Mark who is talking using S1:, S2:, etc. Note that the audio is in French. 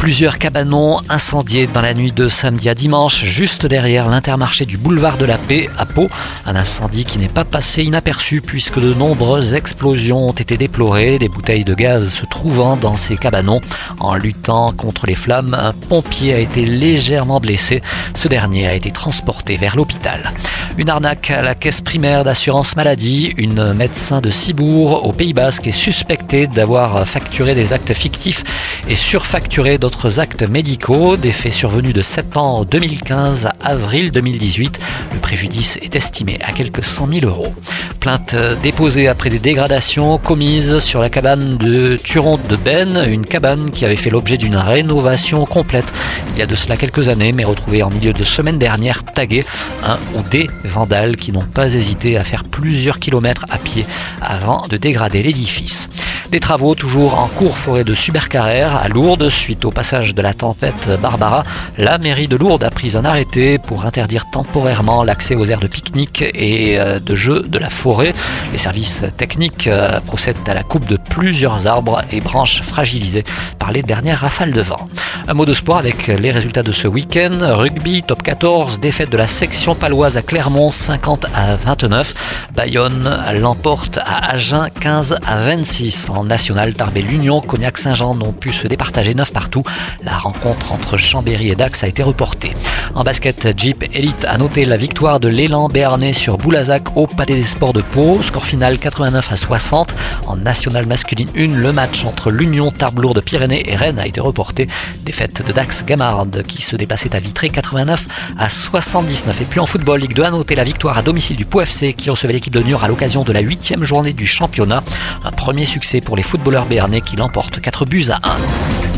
S1: Plusieurs cabanons incendiés dans la nuit de samedi à dimanche, juste derrière l'intermarché du boulevard de la Paix à Pau. Un incendie qui n'est pas passé inaperçu puisque de nombreuses explosions ont été déplorées, des bouteilles de gaz se trouvant dans ces cabanons. En luttant contre les flammes, un pompier a été légèrement blessé. Ce dernier a été transporté vers l'hôpital. Une arnaque à la caisse primaire d'assurance maladie. Une médecin de Cibourg au Pays Basque est suspectée d'avoir facturé des actes fictifs et surfacturé d'autres actes médicaux, des faits survenus de septembre 2015 à avril 2018. Le préjudice est estimé à quelques 100 000 euros. Plainte déposée après des dégradations commises sur la cabane de Turon de Ben, une cabane qui avait fait l'objet d'une rénovation complète il y a de cela quelques années, mais retrouvée en milieu de semaine dernière taguée un ou des vandales qui n'ont pas hésité à faire plusieurs kilomètres à pied avant de dégrader l'édifice. Des travaux toujours en cours forêt de Subercarrère à Lourdes suite au passage de la tempête Barbara. La mairie de Lourdes a pris un arrêté pour interdire temporairement l'accès aux aires de pique-nique et euh, de jeux de la forêt. Les services techniques euh, procèdent à la coupe de plusieurs arbres et branches fragilisées par les dernières rafales de vent. Un mot de sport avec les résultats de ce week-end. Rugby, top 14, défaite de la section paloise à Clermont, 50 à 29. Bayonne l'emporte à Agen, 15 à 26 national, Tarbes l'Union, Cognac-Saint-Jean n'ont pu se départager neuf partout. La rencontre entre Chambéry et Dax a été reportée. En basket, Jeep Elite a noté la victoire de l'élan béarnais sur Boulazac au Palais des Sports de Pau. Score final 89 à 60. En national masculine 1, le match entre l'Union Tarbes de Pyrénées et Rennes a été reporté. Défaite de Dax Gamard qui se dépassait à Vitré 89 à 79. Et puis en football, Ligue 2 a noté la victoire à domicile du Pau FC qui recevait l'équipe de Niort à l'occasion de la huitième journée du championnat. Un premier succès pour les footballeurs béarnais qui l'emportent 4 buts à 1.